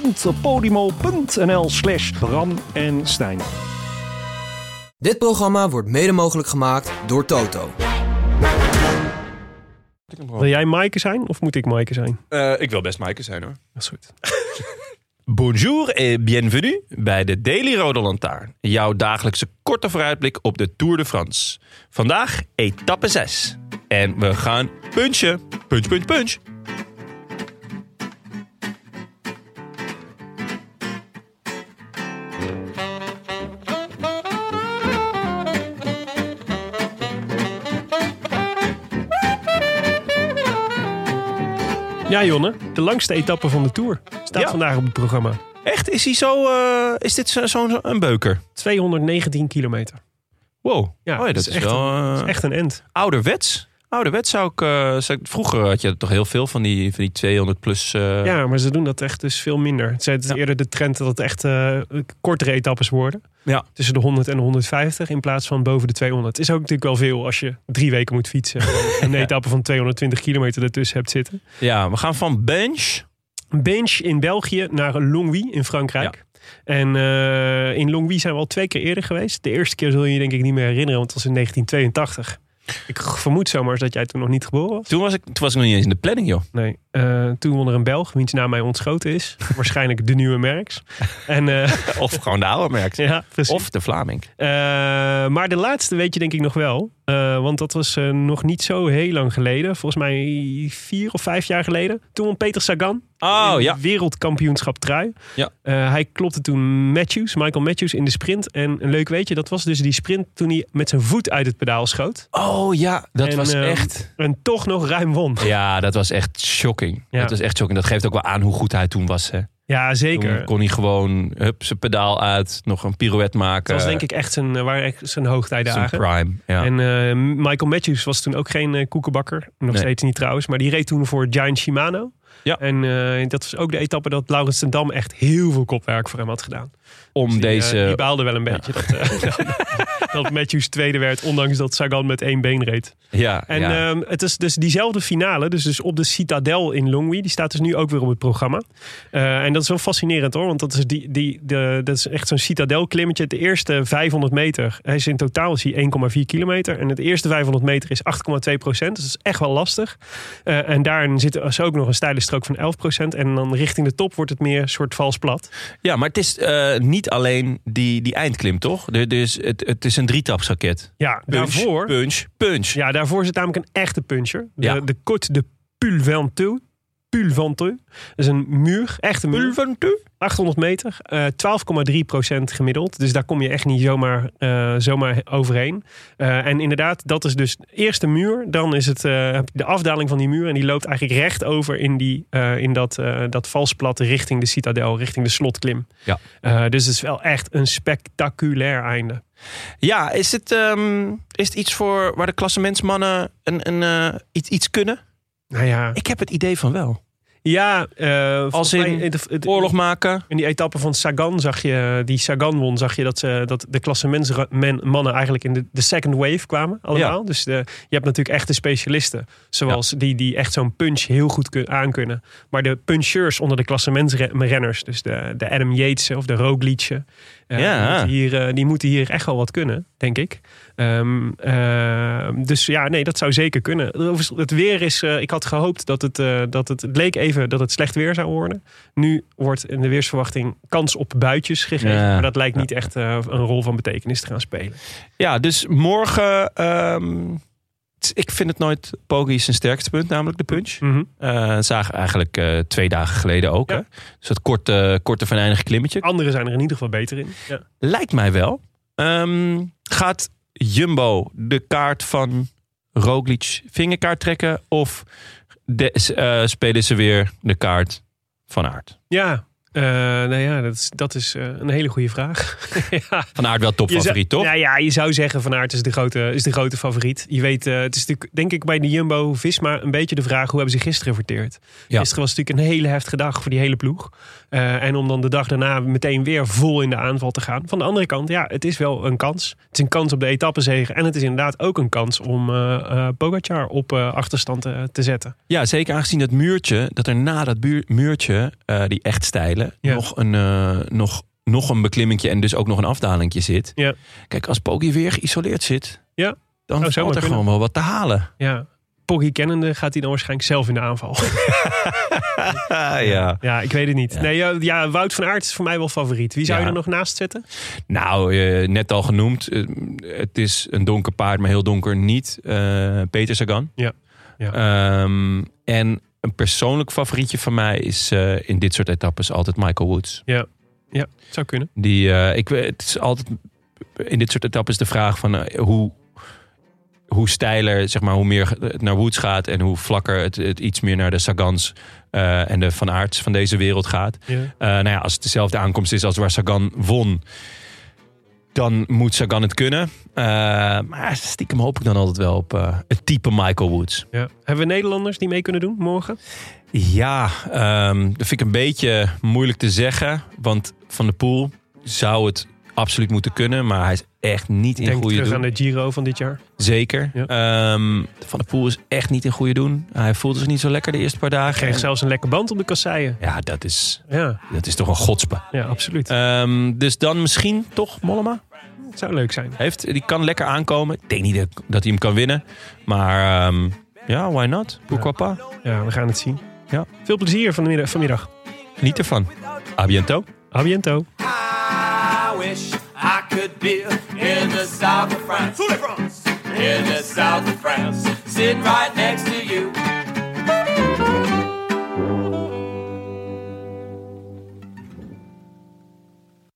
www.podimo.nl slash Bram en Stijn. Dit programma wordt mede mogelijk gemaakt door Toto. Wil jij Maaike zijn of moet ik Maaike zijn? Eh, ik wil best Maaike zijn hoor. Dat is goed. Bonjour et bienvenue bij de Daily Rode Lantaarn. Jouw dagelijkse korte vooruitblik op de Tour de France. Vandaag etappe 6. En we gaan punchen. Punch, punch, punch. Ja, Jonne. De langste etappe van de Tour staat Ja. vandaag op het programma. Echt? Is, hij zo, eh, is dit zo'n zo een beuker? 219 kilometer. Wow. Ja, oh, ja, dat is, echt, wel een, eh, is echt een end. ouderwets. Ouderwets zou ik, eh, zou ik... Vroeger had je toch heel veel van die, van die 200 plus... Ja, maar ze doen dat echt dus veel minder. Het is Ja. eerder de trend dat het echt kortere etappes worden. Ja. Tussen de 100 en de 150 in plaats van boven de 200. Het is ook natuurlijk wel veel als je drie weken moet fietsen. en een etappe van 220 kilometer ertussen hebt zitten. ja, we gaan van bench... Bench in België naar Longwy in Frankrijk. En eh, in Longwy zijn we al twee keer eerder geweest. De eerste keer zul je je denk ik niet meer herinneren, want het was in 1982. Ik vermoed zomaar dat jij toen nog niet geboren was. Toen was, ik, toen was ik nog niet eens in de planning, joh. Nee, eh, toen won er een Belg, wiens naam mij ontschoten is. Waarschijnlijk de nieuwe Merks. En, eh, Of gewoon de oude merk. ja, precies. Of de Vlaming. Eh, maar de laatste weet je denk ik nog wel. Want dat was nog niet zo heel lang geleden. Volgens mij vier of vijf jaar geleden. Toen won Peter Sagan. Oh, ja. wereldkampioenschap trui. Ja. Hij klopte toen Matthews, Michael Matthews in de sprint. En een leuk weetje, dat was dus die sprint toen hij met zijn voet uit het pedaal schoot. Oh ja, dat En, was eh, echt... En toch nog ruim won. Ja, dat was echt shocking. Ja. Dat was echt shocking. Dat geeft ook wel aan hoe goed hij toen was. Hè. Ja, zeker. Toen kon hij gewoon hup, zijn pedaal uit, nog een pirouette maken. Dat was denk ik echt zijn, eh, waren echt zijn zijn hoogtijdagen. prime. Ja. En eh, Michael Matthews was toen ook geen eh, koekenbakker. Nog Nee. steeds niet trouwens. Maar die reed toen voor Giant Shimano. Ja. En dat was ook de etappe dat Laurens ten Dam echt heel veel kopwerk voor hem had gedaan. Om Die, eh, deze... die baalde wel een beetje dat, dat Matthews tweede werd. Ondanks dat Sagan met één been reed. ja, En ja. ehm, het is dus diezelfde finale. Dus, dus op de Citadel in Longwy. Die staat dus nu ook weer op het programma. Eh, en dat is wel fascinerend hoor. Want dat is, die, die, de, dat is echt zo'n Citadel klimmetje. De eerste 500 meter. Hij is in totaal is hij 1,4 kilometer. En het eerste 500 meter is 8,2 procent. Dus dat is echt wel lastig. Eh, en daarin zit er ook nog een steile strook van 11 procent. En dan richting de top wordt het meer een soort vals plat. ja, maar het is eh, niet alleen die, die eindklim, toch? Dus het, het is een drietapsraket. Ja, Punch, daarvoor... punch, punch. Ja, daarvoor zit namelijk een echte puncher. De, Ja. de Côte de Pulventeux. Pulventeux. Dat is een muur, echt een muur. 800 meter, eh 12,3 procent gemiddeld. Dus daar kom je echt niet zomaar, eh, zomaar overheen. Eh, en inderdaad, dat is dus eerst de muur. Dan is het eh, de afdaling van die muur. En die loopt eigenlijk recht over in, die, eh, in dat, eh dat valsplat richting de citadel, richting de slotklim. Ja. Eh, dus het is wel echt een spectaculair einde. Ja, is het, ehm, is het iets voor waar de klassementsmannen een, een, eh, iets, iets kunnen? Nou ja, Ik heb het idee van wel. ja eh, volgens Als in mij, het- Oorlog maken. In die etappe van Sagan zag je, die Sagan won, zag je dat, ze, dat de klassementsmannen eigenlijk in de, de second wave kwamen allemaal. Dus de, je hebt natuurlijk echte specialisten, zoals die, die echt zo'n punch heel goed kun, aankunnen. Maar de puncheurs onder de klassementsrenners, dus de, de Adam Yates of de Roglic, eh, Ja. die, moeten hier, eh, die moeten hier echt wel wat kunnen, denk ik. Ehm, ehm, dus ja, nee, dat zou zeker kunnen. Het weer is, eh, ik had gehoopt dat het, eh, dat het, het leek even dat het slecht weer zou worden. Nu wordt in de weersverwachting kans op buitjes gegeven. Ja. Maar dat lijkt niet echt eh, een rol van betekenis te gaan spelen. Ja, dus morgen... ehm, ik vind het nooit Poggi zijn sterkste punt, namelijk de punch. Mhm. Eh zagen eigenlijk eh, twee dagen geleden ook. Ja. Hè? Dus dat korte, korte venijnige klimmetje. Anderen zijn er in ieder geval beter in. Ja. Lijkt mij wel. Ehm, gaat Jumbo de kaart van Roglic vingerkaart trekken? Of de- eh, spelen ze weer de kaart van Aert? Ja, Eh, nou ja, dat is, dat is eh, een hele goede vraag. ja. Van Aert wel topfavoriet, toch? Ja, ja, je zou zeggen Van Aert is de grote, is de grote favoriet. Je weet, eh, het is natuurlijk denk ik bij de Jumbo-Visma een beetje de vraag... hoe hebben ze gisteren verteerd? Ja. Gisteren was natuurlijk een hele heftige dag voor die hele ploeg. En om dan de dag daarna meteen weer vol in de aanval te gaan. Van de andere kant, ja, het is wel een kans. Het is een kans op de etappezege. En het is inderdaad ook een kans om Pogacar op achterstand te, te zetten. Ja, zeker aangezien dat muurtje, dat er na dat muurtje, die echt Ja. nog, een, eh, nog, nog een beklimmingje en dus ook nog een afdalingje zit. Ja. Kijk, als Poggi weer geïsoleerd zit, Ja. dan valt er gewoon wel wat te halen. Ja. Poggy kennende gaat hij dan waarschijnlijk zelf in de aanval. Ja. ja, ik weet het niet. Ja. Nee, ja, ja, Wout van Aert is voor mij wel favoriet. Wie zou Ja. je er nog naast zetten? Nou, eh, net al genoemd, eh, het is een donker paard, maar heel donker niet. Peter Sagan. Ja. Ja. Ehm, en een persoonlijk favorietje van mij is eh, in dit soort etappes altijd Michael Woods. Ja, zou kunnen. Die, eh, ik, weet- het is altijd in dit soort etappes de vraag van eh, hoe, hoe steiler, zeg maar, hoe meer het naar Woods gaat en hoe vlakker het, het iets meer naar de Sagans eh, en de Van Aerts van deze wereld gaat. Ja. Eh, nou ja, als het dezelfde aankomst is als waar Sagan won, dan moet Sagan het kunnen. Eh, maar stiekem hoop ik dan altijd wel op eh, het type Michael Woods. Ja. Hebben we Nederlanders die mee kunnen doen morgen? Ja, ehm, dat vind ik een beetje moeilijk te zeggen. Want Van de Poel zou het absoluut moeten kunnen. Maar hij is echt niet in Denk goede terug doen. aan de Giro van dit jaar. Zeker. Ja. Ehm, van de Poel is echt niet in goede doen. Hij voelde zich niet zo lekker de eerste paar dagen. Kreeg zelfs een lekker band op de kasseien. Ja, dat is, Ja, dat is toch een godspe. ja absoluut. Ehm, dus dan misschien toch Mollema? Het zou leuk zijn. Heeft, die kan lekker aankomen. Ik denk niet dat, hij hem kan winnen. Maar ehm, ja, why not? Pourquoi pas? Ja, we gaan het zien. Ja. Veel plezier van de middag, vanmiddag. Geniet ervan. A biento. A biento. I wish I could be in the south of France. In the south of France. Sitting right next to